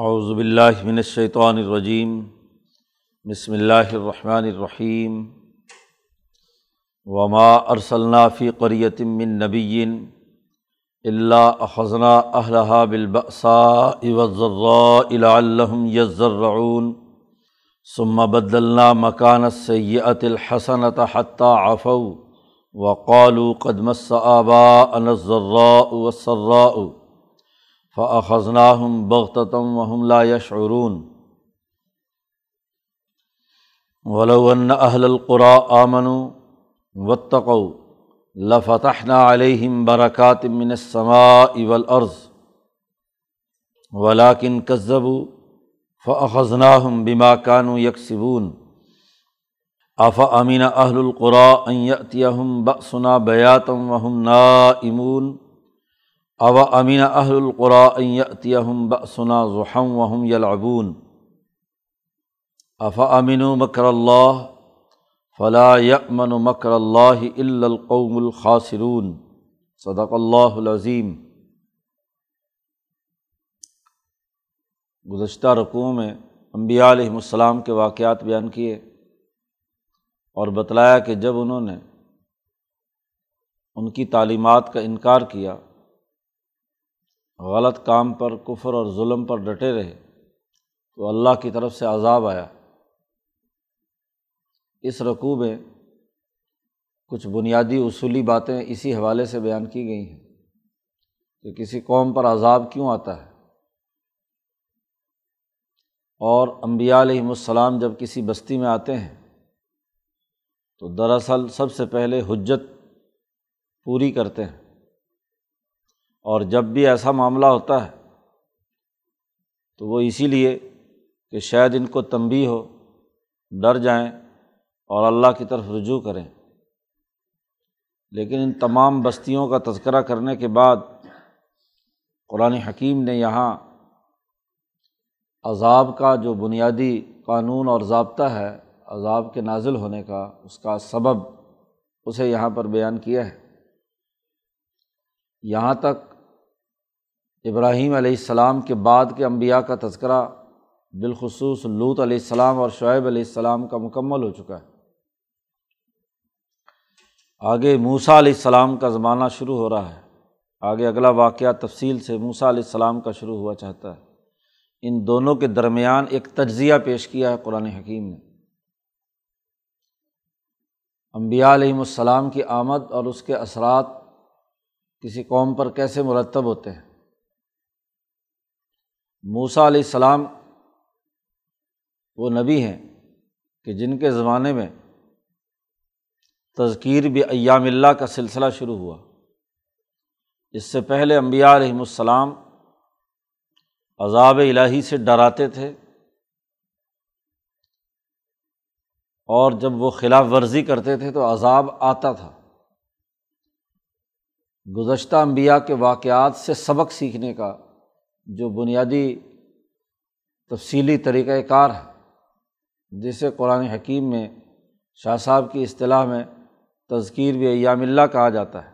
اعوذ باللہ من الشیطان الرجیم، بسم اللہ الرحمن الرحیم، وما ارسلنا فی قریۃ من نبی الا اخذنا اہلها بالبأساء والضراء لعلهم يضرعون ثم بدلنا مکان السیئۃ الحسنۃ حتى عفوا وقالوا قد مس آباءنا الضراء والسراء. فأخذناهم بغتة وهم لا يشعرون. ولو أن أهل القرى آمنوا واتقوا لفتحنا عليهم بركات من السماء والأرض. ولكن كذبوا فأخذناهم بما کانو كانوا يكسبون. أفأمن أهل القرى أن يأتيهم بأسنا بياتا وهم نائمون؟ او امین اہل القرآۃم بسنا ظہم وہم یلعبون. اف امین مکر اللہ؟ فلاح یمن مکر اللہ القوم الخاصرون صدق اللہ العظیم. گزشتہ رقوع میں امبیا علیہم السلام کے واقعات بیان کیے اور بتلایا کہ جب انہوں نے ان کی تعلیمات کا انکار کیا غلط کام پر، کفر اور ظلم پر ڈٹے رہے تو اللہ کی طرف سے عذاب آیا۔ اس رقوع میں کچھ بنیادی اصولی باتیں اسی حوالے سے بیان کی گئی ہیں کہ کسی قوم پر عذاب کیوں آتا ہے۔ اور امبیا علیہم السلام جب کسی بستی میں آتے ہیں تو دراصل سب سے پہلے حجت پوری کرتے ہیں۔ اور جب بھی ایسا معاملہ ہوتا ہے، تو وہ اسی لیے کہ شاید ان کو تنبی ہو، ڈر جائیں اور اللہ کی طرف رجوع کریں۔ لیکن ان تمام بستیوں کا تذکرہ کرنے کے بعد قرآن حکیم نے یہاں عذاب کا جو بنیادی قانون اور ضابطہ ہے، عذاب کے نازل ہونے کا اس کا سبب اسے یہاں پر بیان کیا ہے۔ یہاں تک ابراہیم علیہ السلام کے بعد کے انبیاء کا تذکرہ بالخصوص لوت علیہ السلام اور شعیب علیہ السلام کا مکمل ہو چکا ہے۔ آگے موسا علیہ السلام کا زمانہ شروع ہو رہا ہے۔ آگے اگلا واقعہ تفصیل سے موسا علیہ السلام کا شروع ہوا چاہتا ہے۔ ان دونوں کے درمیان ایک تجزیہ پیش کیا ہے قرآن حکیم نے۔ امبیا علیہم السلام کی آمد اور اس کے اثرات کسی قوم پر کیسے مرتب ہوتے ہیں؟ موسا علیہ السلام وہ نبی ہیں کہ جن کے زمانے میں تذکیر بھی ایام اللہ کا سلسلہ شروع ہوا۔ اس سے پہلے امبیا علیہم السلام عذاب الہی سے ڈراتے تھے اور جب وہ خلاف ورزی کرتے تھے تو عذاب آتا تھا۔ گزشتہ امبیا کے واقعات سے سبق سیکھنے کا جو بنیادی تفصیلی طریقۂ کار ہے جسے قرآن حکیم میں شاہ صاحب کی اصطلاح میں تذکیر بھی ایام اللہ کہا جاتا ہے۔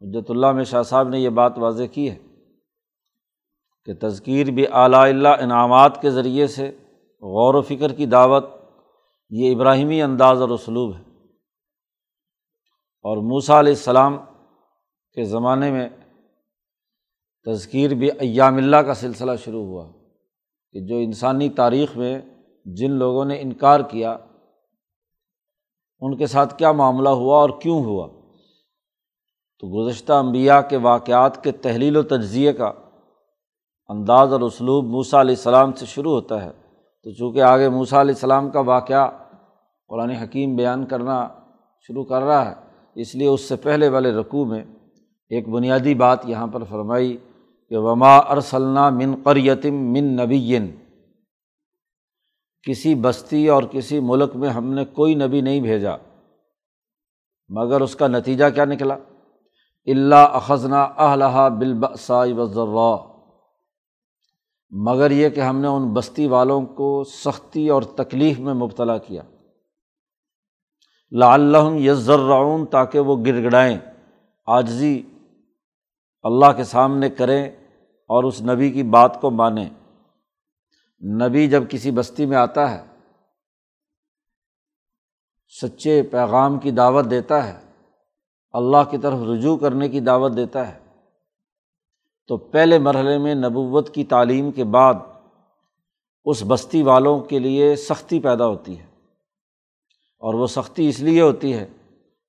حجت اللہ میں شاہ صاحب نے یہ بات واضح کی ہے کہ تذکیر بھی اعلیٰ اللہ انعامات کے ذریعے سے غور و فکر کی دعوت یہ ابراہیمی انداز اور اسلوب ہے۔ اور موسا علیہ السلام کے زمانے میں تذکیر بھی ایام اللہ کا سلسلہ شروع ہوا کہ جو انسانی تاریخ میں جن لوگوں نے انکار کیا، ان کے ساتھ کیا معاملہ ہوا اور کیوں ہوا؟ تو گزشتہ انبیاء کے واقعات کے تحلیل و تجزیے کا انداز اور اسلوب موسا علیہ السلام سے شروع ہوتا ہے۔ تو چونکہ آگے موسا علیہ السلام کا واقعہ قرآن حکیم بیان کرنا شروع کر رہا ہے، اس لیے اس سے پہلے والے رقوع میں ایک بنیادی بات یہاں پر فرمائی کہ وما ارسلنا من قریتم من نبی کسی بستی اور کسی ملک میں ہم نے کوئی نبی نہیں بھیجا۔ مگر اس کا نتیجہ کیا نکلا؟ اللہ اخذنا اہلہ بالبسا وضرا مگر یہ کہ ہم نے ان بستی والوں کو سختی اور تکلیف میں مبتلا کیا۔ لا اللہ یزرعون تاکہ وہ گر گڑائیں۔ آجزی اللہ کے سامنے کریں اور اس نبی کی بات کو مانیں۔ نبی جب کسی بستی میں آتا ہے، سچے پیغام کی دعوت دیتا ہے، اللہ کی طرف رجوع کرنے کی دعوت دیتا ہے، تو پہلے مرحلے میں نبوت کی تعلیم کے بعد اس بستی والوں کے لیے سختی پیدا ہوتی ہے۔ اور وہ سختی اس لیے ہوتی ہے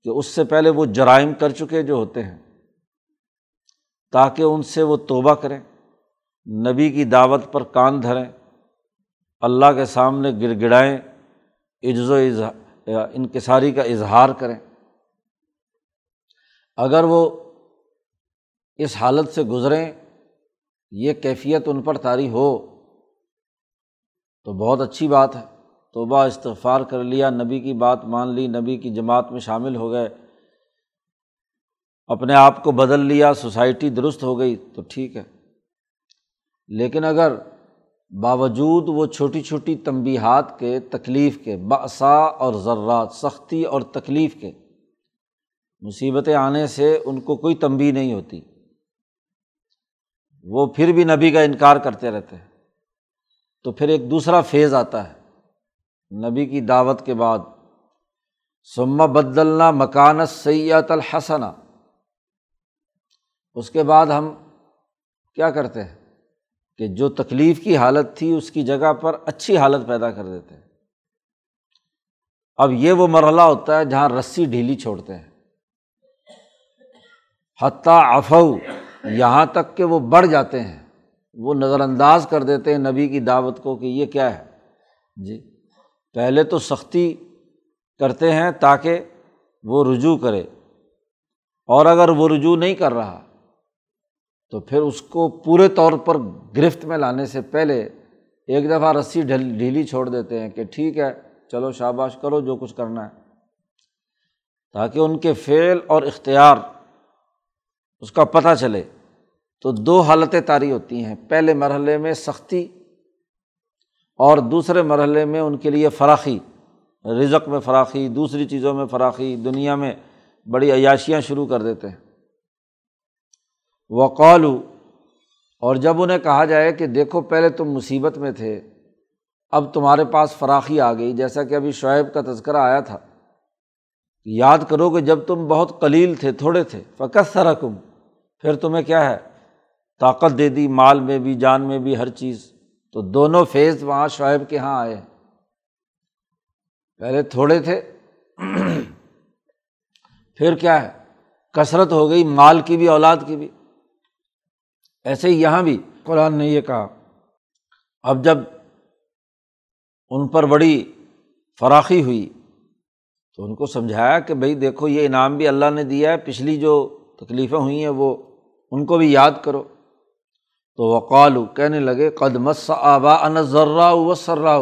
کہ اس سے پہلے وہ جرائم کر چکے جو ہوتے ہیں۔ تاکہ ان سے وہ توبہ کریں، نبی کی دعوت پر کان دھریں، اللہ کے سامنے گڑ گڑائیں عجز و انکساری کا اظہار کریں۔ اگر وہ اس حالت سے گزریں، یہ کیفیت ان پر طاری ہو، تو بہت اچھی بات ہے۔ توبہ، استغفار کر لیا، نبی کی بات مان لی، نبی کی جماعت میں شامل ہو گئے۔ اپنے آپ کو بدل لیا، سوسائٹی درست ہو گئی، تو ٹھیک ہے۔ لیکن اگر باوجود وہ چھوٹی چھوٹی تنبیہات کے، تکلیف کے باسا اور ذرات، سختی اور تکلیف کے مصیبتیں آنے سے ان کو کوئی تنبی نہیں ہوتی۔ وہ پھر بھی نبی کا انکار کرتے رہتے ہیں۔ تو پھر ایک دوسرا فیز آتا ہے۔ نبی کی دعوت کے بعد سما بدلنا مکانت سیات الحسنا اس کے بعد ہم کیا کرتے ہیں کہ جو تکلیف کی حالت تھی اس کی جگہ پر اچھی حالت پیدا کر دیتے ہیں۔ اب یہ وہ مرحلہ ہوتا ہے جہاں رسی ڈھیلی چھوڑتے ہیں۔ حتیٰ افو یہاں تک کہ وہ بڑھ جاتے ہیں۔ وہ نظر انداز کر دیتے ہیں نبی کی دعوت کو کہ یہ کیا ہے۔ جی پہلے تو سختی کرتے ہیں تاکہ وہ رجوع کرے۔ اور اگر وہ رجوع نہیں کر رہا تو پھر اس کو پورے طور پر گرفت میں لانے سے پہلے ایک دفعہ رسی ڈھیلی چھوڑ دیتے ہیں کہ ٹھیک ہے، چلو شاباش کرو، جو کچھ کرنا ہے۔ تاکہ ان کے فعل اور اختیار اس کا پتہ چلے۔ تو دو حالتیں طاری ہوتی ہیں۔ پہلے مرحلے میں سختی اور دوسرے مرحلے میں ان کے لیے فراخی۔ رزق میں فراخی، دوسری چیزوں میں فراخی، دنیا میں بڑی عیاشیاں شروع کر دیتے ہیں۔ وقالو، اور جب انہیں کہا جائے کہ دیکھو پہلے تم مصیبت میں تھے، اب تمہارے پاس فراخی آ گئی، جیسا کہ ابھی شعیب کا تذکرہ آیا تھا۔ یاد کرو کہ جب تم بہت قلیل تھے، تھوڑے تھے فقط سرکم پھر تمہیں کیا ہے؟ طاقت دے دی، مال میں بھی، جان میں بھی، ہر چیز۔ تو دونوں فیز وہاں شعیب کے یہاں آئے۔ پہلے تھوڑے تھے، پھر کیا ہے؟ کثرت ہو گئی، مال کی بھی، اولاد کی بھی۔ ایسے ہی یہاں بھی قرآن نے یہ کہا۔ اب جب ان پر بڑی فراخی ہوئی تو ان کو سمجھایا کہ بھائی دیکھو یہ انعام بھی اللہ نے دیا ہے، پچھلی جو تکلیفیں ہوئی ہیں وہ ان کو بھی یاد کرو۔ تو وقال کہنے لگے قدمت آبا ان ذرا و سرا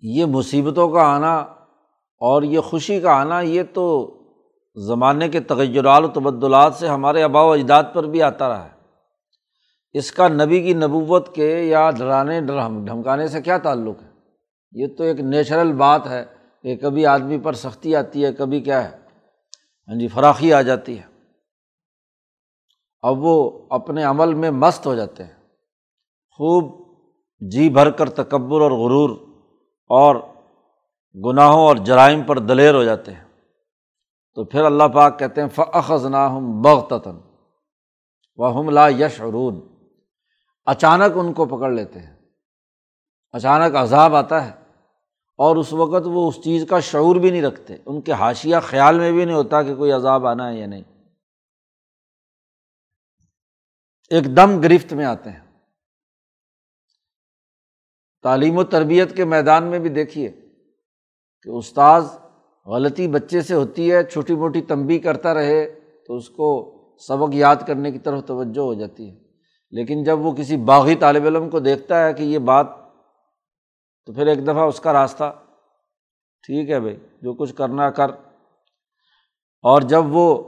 یہ مصیبتوں کا آنا اور یہ خوشی کا آنا، یہ تو زمانے کے تغیرات و تبدلات سے ہمارے آبا و اجداد پر بھی آتا رہا ہے۔ اس کا نبی کی نبوت کے یا ڈرانے ڈھمکانے سے کیا تعلق ہے؟ یہ تو ایک نیچرل بات ہے کہ کبھی آدمی پر سختی آتی ہے، کبھی کیا ہے؟ ہاں جی فراخی آ جاتی ہے۔ اب وہ اپنے عمل میں مست ہو جاتے ہیں۔ خوب جی بھر کر تکبر اور غرور اور گناہوں اور جرائم پر دلیر ہو جاتے ہیں۔ تو پھر اللہ پاک کہتے ہیں فخذ نا ہم بغتاً و ہم لا یش عرون اچانک ان کو پکڑ لیتے ہیں۔ اچانک عذاب آتا ہے۔ اور اس وقت وہ اس چیز کا شعور بھی نہیں رکھتے۔ ان کے حاشیہ خیال میں بھی نہیں ہوتا کہ کوئی عذاب آنا ہے یا نہیں۔ ایک دم گرفت میں آتے ہیں۔ تعلیم و تربیت کے میدان میں بھی دیکھیے کہ استاذ غلطی بچے سے ہوتی ہے، چھوٹی موٹی تنبی کرتا رہے تو اس کو سبق یاد کرنے کی طرف توجہ ہو جاتی ہے۔ لیکن جب وہ کسی باغی طالب علم کو دیکھتا ہے کہ یہ بات، تو پھر ایک دفعہ اس کا راستہ، ٹھیک ہے بھائی، جو کچھ کرنا کر۔ اور جب وہ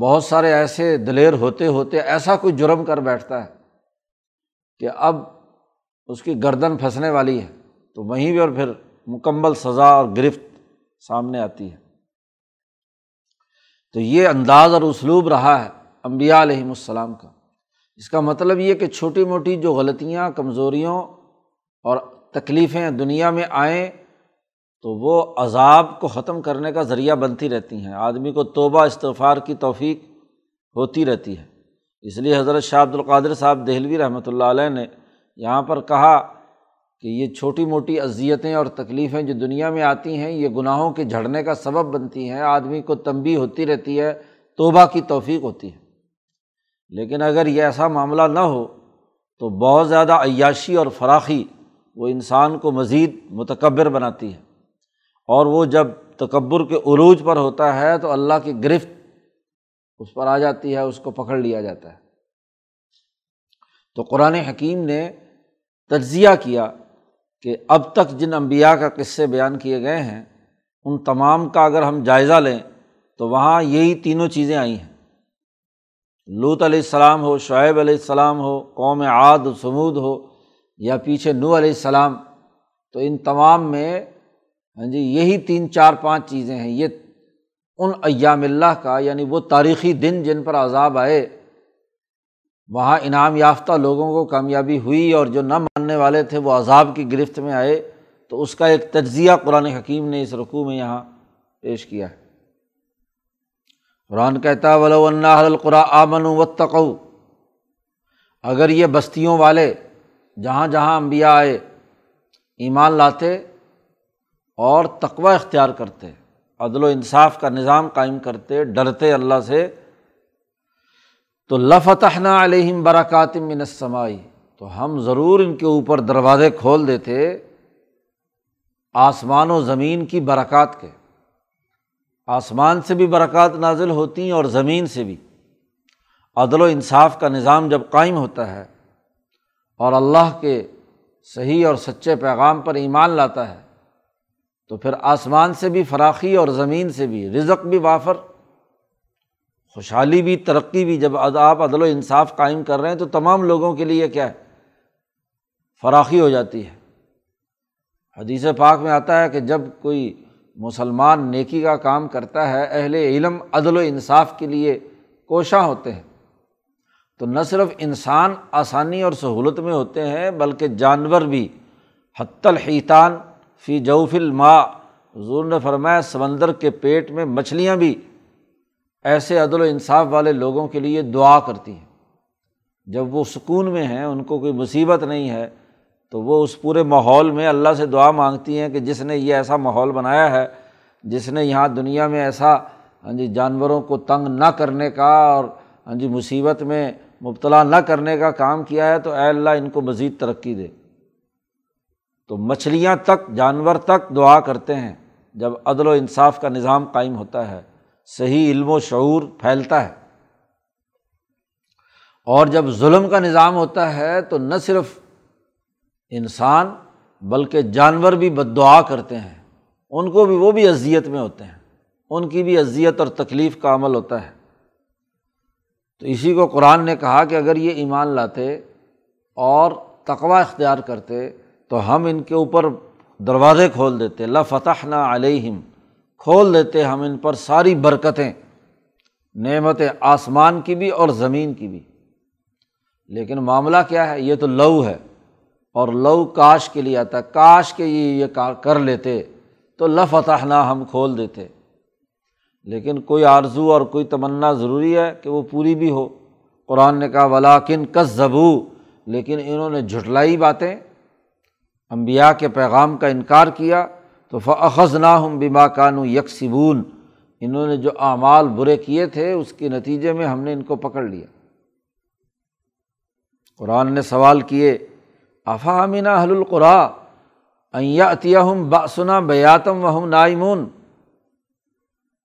بہت سارے ایسے دلیر ہوتے ہوتے ایسا کوئی جرم کر بیٹھتا ہے کہ اب اس کی گردن پھنسنے والی ہے، تو وہیں بھی اور پھر مکمل سزا اور گرفت سامنے آتی ہے۔ تو یہ انداز اور اسلوب رہا ہے امبیا علیہم السلام کا۔ اس کا مطلب یہ کہ چھوٹی موٹی جو غلطیاں، کمزوریوں اور تکلیفیں دنیا میں آئیں تو وہ عذاب کو ختم کرنے کا ذریعہ بنتی رہتی ہیں۔ آدمی کو توبہ، استغفار کی توفیق ہوتی رہتی ہے۔ اس لیے حضرت شاہ عبد القادر صاحب دہلوی رحمۃ اللہ علیہ نے یہاں پر کہا کہ یہ چھوٹی موٹی اذیتیں اور تکلیفیں جو دنیا میں آتی ہیں، یہ گناہوں کے جھڑنے کا سبب بنتی ہیں۔ آدمی کو تنبی ہوتی رہتی ہے، توبہ کی توفیق ہوتی ہے۔ لیکن اگر یہ ایسا معاملہ نہ ہو، تو بہت زیادہ عیاشی اور فراخی وہ انسان کو مزید متکبر بناتی ہے۔ اور وہ جب تکبر کے عروج پر ہوتا ہے، تو اللہ کی گرفت اس پر آ جاتی ہے، اس کو پکڑ لیا جاتا ہے۔ تو قرآن حکیم نے تجزیہ کیا کہ اب تک جن انبیاء کا قصے بیان کیے گئے ہیں، ان تمام کا اگر ہم جائزہ لیں تو وہاں یہی تینوں چیزیں آئی ہیں۔ لوت علیہ السلام ہو، شعیب علیہ السلام ہو، قوم عاد و سمود ہو، یا پیچھے نو علیہ السلام، تو ان تمام میں ہاں جی یہی تین چار پانچ چیزیں ہیں۔ یہ ان ایام اللہ کا یعنی وہ تاریخی دن جن پر عذاب آئے وہاں انعام یافتہ لوگوں کو کامیابی ہوئی اور جو نہ ماننے والے تھے وہ عذاب کی گرفت میں آئے، تو اس کا ایک تجزیہ قرآن حکیم نے اس رقوع میں یہاں پیش کیا ہے۔ قرآن کہتا ولو اللہ القرا آمن و تقو اگر یہ بستیوں والے جہاں جہاں انبیاء آئے، ایمان لاتے اور تقوا اختیار کرتے، عدل و انصاف کا نظام قائم کرتے، ڈرتے اللہ سے تو لفتحنا علیہم برکات من السمائی۔ تو ہم ضرور ان کے اوپر دروازے کھول دیتے آسمان و زمین کی برکات کے۔ آسمان سے بھی برکات نازل ہوتی ہیں اور زمین سے بھی۔ عدل و انصاف کا نظام جب قائم ہوتا ہے اور اللہ کے صحیح اور سچے پیغام پر ایمان لاتا ہے، تو پھر آسمان سے بھی فراخی اور زمین سے بھی رزق بھی وافر۔ خوشحالی بھی، ترقی بھی، جب آپ عدل و انصاف قائم کر رہے ہیں تو تمام لوگوں کے لیے کیا ہے؟ فراخی ہو جاتی ہے۔ حدیث پاک میں آتا ہے کہ جب کوئی مسلمان نیکی کا کام کرتا ہے، اہل علم عدل و انصاف کے لیے کوشاں ہوتے ہیں۔ تو نہ صرف انسان آسانی اور سہولت میں ہوتے ہیں، بلکہ جانور بھی۔ حت الحیطان فی جوف الماء۔ حضور نے فرمایا، سمندر کے پیٹ میں مچھلیاں بھی۔ ایسے عدل و انصاف والے لوگوں کے لیے دعا کرتی ہیں۔ جب وہ سکون میں ہیں، ان کو کوئی مصیبت نہیں ہے، تو وہ اس پورے ماحول میں اللہ سے دعا مانگتی ہیں کہ جس نے یہ ایسا ماحول بنایا ہے، جس نے یہاں دنیا میں ایسا ہاں جی جانوروں کو تنگ نہ کرنے کا اور ہاں جی مصیبت میں مبتلا نہ کرنے کا کام کیا ہے، تو اے اللہ ان کو مزید ترقی دے۔ تو مچھلیاں تک، جانور تک دعا کرتے ہیں جب عدل و انصاف کا نظام قائم ہوتا ہے۔ صحیح علم و شعور پھیلتا ہے۔ اور جب ظلم کا نظام ہوتا ہے تو نہ صرف انسان بلکہ جانور بھی بد دعا کرتے ہیں۔ ان کو بھی وہ بھی اذیت میں ہوتے ہیں۔ ان کی بھی اذیت اور تکلیف کا عمل ہوتا ہے۔ تو اسی کو قرآن نے کہا کہ اگر یہ ایمان لاتے اور تقوا اختیار کرتے تو ہم ان کے اوپر دروازے کھول دیتے۔ فتح نہ علیہم کھول دیتے ہم ان پر ساری برکتیں، نعمتیں آسمان کی بھی اور زمین کی بھی۔ لیکن معاملہ کیا ہے؟ یہ تو لو ہے۔ اور لو کاش کے لیے آتا ہے۔ کاش کے یہ یہ کر لیتے تو لفتح نہ ہم کھول دیتے۔ لیکن کوئی آرزو اور کوئی تمنا ضروری ہے کہ وہ پوری بھی ہو۔ قرآن نے کہا ولاکن کس زبو لیکن انہوں نے جھٹلائی باتیں۔ امبیا کے پیغام کا انکار کیا۔ تو فخذ نہ ہم بیما کانو یکسبون انہوں نے جو اعمال برے کیے تھے، اس کے نتیجے میں ہم نے ان کو پکڑ لیا۔ قرآن نے سوال کیے افامینہ حل القرا عیا عطیہ ہم باسنا بیاتم و ہم نائمون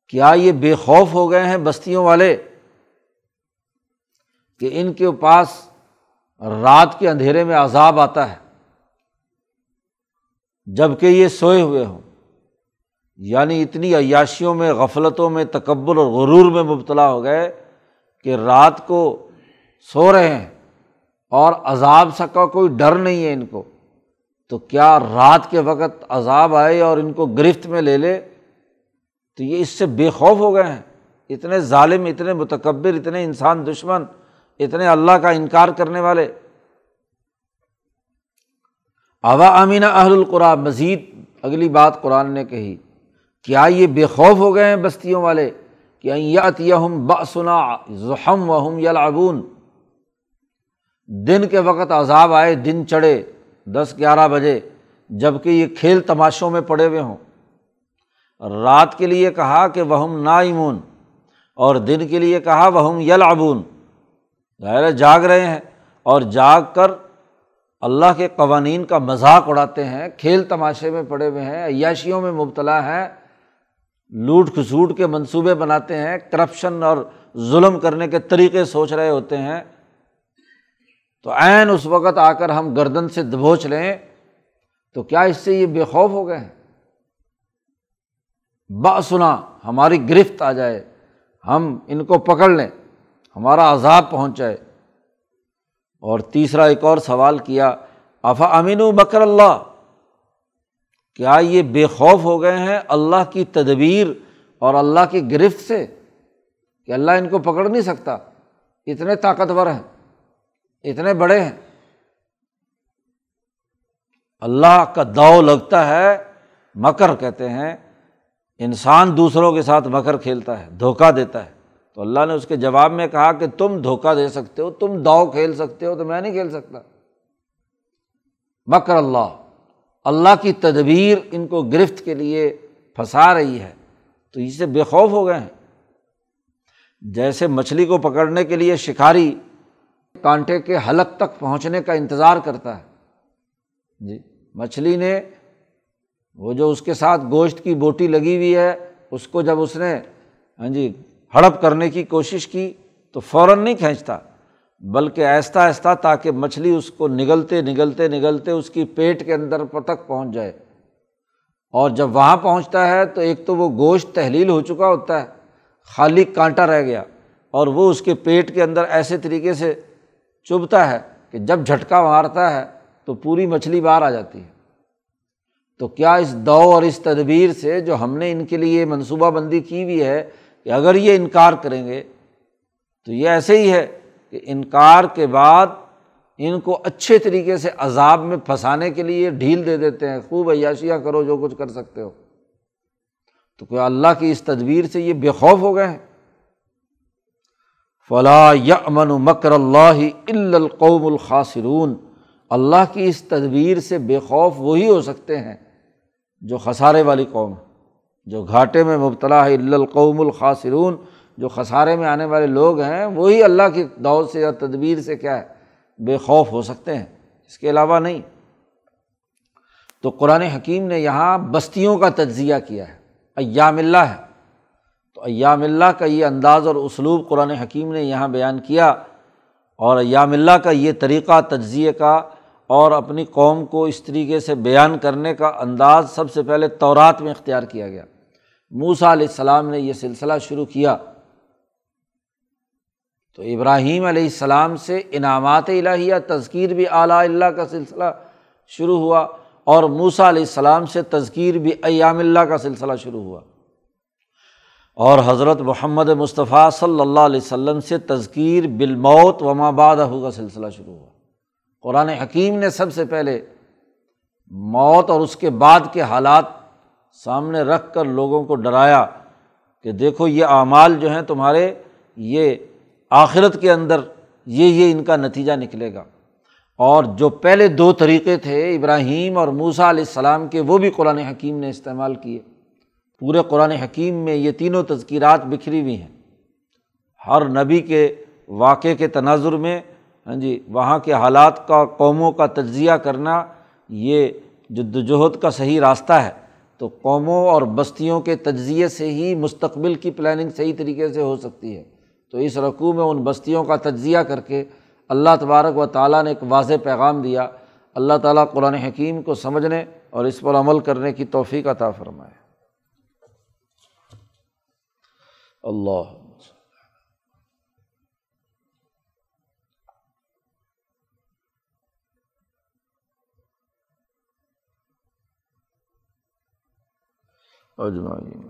کیا یہ بے خوف ہو گئے ہیں بستیوں والے؟ کہ ان کے پاس رات کے اندھیرے میں عذاب آتا ہے۔ جبکہ یہ سوئے ہوئے ہوں۔ یعنی اتنی عیاشیوں میں، غفلتوں میں، تکبر اور غرور میں مبتلا ہو گئے کہ رات کو سو رہے ہیں اور عذاب سا کا کوئی ڈر نہیں ہے ان کو۔ تو کیا رات کے وقت عذاب آئے اور ان کو گرفت میں لے لے؟ تو یہ اس سے بے خوف ہو گئے ہیں۔ اتنے ظالم، اتنے متکبر، اتنے انسان دشمن، اتنے اللہ کا انکار کرنے والے۔ ابا امینہ اہل القرا مزید اگلی بات قرآن نے کہی، کیا یہ بے خوف ہو گئے ہیں بستیوں والے؟ کہ یت یہم بسنا ظہم وہم یلعبون۔ دن کے وقت عذاب آئے، دن چڑھے، دس گیارہ بجے جبکہ یہ کھیل تماشوں میں پڑے ہوئے ہوں۔ رات کے لیے کہا کہ وہ نا امون اور دن کے لیے کہا وہ یلعبون۔ ظاہر جاگ رہے ہیں، اور جاگ کر اللہ کے قوانین کا مذاق اڑاتے ہیں، کھیل تماشے میں پڑے ہوئے ہیں، عیاشیوں میں مبتلا ہیں، لوٹ کھسوٹ کے منصوبے بناتے ہیں، کرپشن اور ظلم کرنے کے طریقے سوچ رہے ہوتے ہیں۔ تو عین اس وقت آ کر ہم گردن سے دبوچ لیں، تو کیا اس سے یہ بے خوف ہو گئے؟ ہیں باسنا ہماری گرفت آ جائے، ہم ان کو پکڑ لیں، ہمارا عذاب پہنچ جائے۔ اور تیسرا ایک اور سوال کیا، افا امین و بکر اللہ؟ کیا یہ بے خوف ہو گئے ہیں اللہ کی تدبیر اور اللہ کی گرفت سے؟ کہ اللہ ان کو پکڑ نہیں سکتا؟ اتنے طاقتور ہیں، اتنے بڑے ہیں۔ اللہ کا داؤ لگتا ہے، مکر کہتے ہیں۔ انسان دوسروں کے ساتھ مکر کھیلتا ہے، دھوکہ دیتا ہے۔ تو اللہ نے اس کے جواب میں کہا کہ تم دھوکہ دے سکتے ہو، تم داؤ کھیل سکتے ہو تو میں نہیں کھیل سکتا۔ مکر اللہ اللہ کی تدبیر ان کو گرفت کے لیے پھنسا رہی ہے۔ تو اس سے بے خوف ہو گئے ہیں۔ جیسے مچھلی کو پکڑنے کے لیے شکاری کانٹے کے حلق تک پہنچنے کا انتظار کرتا ہے۔ جی مچھلی نے وہ جو اس کے ساتھ گوشت کی بوٹی لگی ہوئی ہے، اس کو جب اس نے ہاں جی ہڑپ کرنے کی کوشش کی تو فوراً نہیں کھینچتا، بلکہ آہستہ آہستہ تاکہ مچھلی اس کو نگلتے نگلتے نگلتے اس کی پیٹ کے اندر تک پہنچ جائے۔ اور جب وہاں پہنچتا ہے تو ایک تو وہ گوشت تحلیل ہو چکا ہوتا ہے، خالی کانٹا رہ گیا اور وہ اس کے پیٹ کے اندر ایسے طریقے سے چبھتا ہے کہ جب جھٹکا مارتا ہے تو پوری مچھلی باہر آ جاتی ہے۔ تو کیا اس دو اور اس تدبیر سے جو ہم نے ان کے لیے منصوبہ بندی کی ہوئی ہے کہ اگر یہ انکار کریں گے تو یہ ایسے ہی ہے کہ انکار کے بعد ان کو اچھے طریقے سے عذاب میں پھنسانے کے لیے ڈھیل دے دیتے ہیں، خوب عیاشیاں کرو جو کچھ کر سکتے ہو۔ تو کیا اللہ کی اس تدبیر سے یہ بے خوف ہو گئے ہیں۔ فلاں یا امن و مکر اللہ القوم الخاصرون اللہ کی اس تدبیر سے بے خوف وہی ہو سکتے ہیں جو خسارے والی قوم ہے جو گھاٹے میں مبتلا ہے القوم الخاصرون جو خسارے میں آنے والے لوگ ہیں، وہی اللہ کی دور سے یا تدبیر سے کیا ہے، بے خوف ہو سکتے ہیں۔ اس کے علاوہ نہیں۔ تو قرآن حکیم نے یہاں بستیوں کا تجزیہ کیا ہے۔ ایام اللہ ہے۔ تو ایام اللہ کا یہ انداز اور اسلوب قرآن حکیم نے یہاں بیان کیا۔ اور ایام اللہ کا یہ طریقہ تجزیے کا اور اپنی قوم کو اس طریقے سے بیان کرنے کا انداز سب سے پہلے تورات میں اختیار کیا گیا۔ موسا علیہ السلام نے یہ سلسلہ شروع کیا۔ تو ابراہیم علیہ السلام سے انعامات الہیہ تذکیر بھی اعلیٰ اللہ کا سلسلہ شروع ہوا اور موسا علیہ السلام سے تذکیر بھی ایام اللہ کا سلسلہ شروع ہوا۔ اور حضرت محمد مصطفیٰ صلی اللہ علیہ وسلم سے تذکیر بالموت وما بعد کا سلسلہ شروع ہوا۔ قرآن حکیم نے سب سے پہلے موت اور اس کے بعد کے حالات سامنے رکھ کر لوگوں کو ڈرایا کہ دیکھو یہ اعمال جو ہیں تمہارے، یہ آخرت کے اندر یہ یہ ان کا نتیجہ نکلے گا۔ اور جو پہلے دو طریقے تھے، ابراہیم اور موسا علیہ السلام کے، وہ بھی قرآن حکیم نے استعمال کیے۔ پورے قرآن حکیم میں یہ تینوں تذکیرات بکھری ہوئی ہیں۔ ہر نبی کے واقعے کے تناظر میں ہاں جی وہاں کے حالات کا، قوموں کا تجزیہ کرنا، یہ جد وجہد کا صحیح راستہ ہے۔ تو قوموں اور بستیوں کے تجزیے سے ہی مستقبل کی پلاننگ صحیح طریقے سے ہو سکتی ہے۔ تو اس رقوع میں ان بستیوں کا تجزیہ کر کے اللہ تبارک و تعالیٰ نے ایک واضح پیغام دیا۔ اللہ تعالیٰ قرآن حکیم کو سمجھنے اور اس پر عمل کرنے کی توفیق عطا فرمائے۔ اللہ اجمعین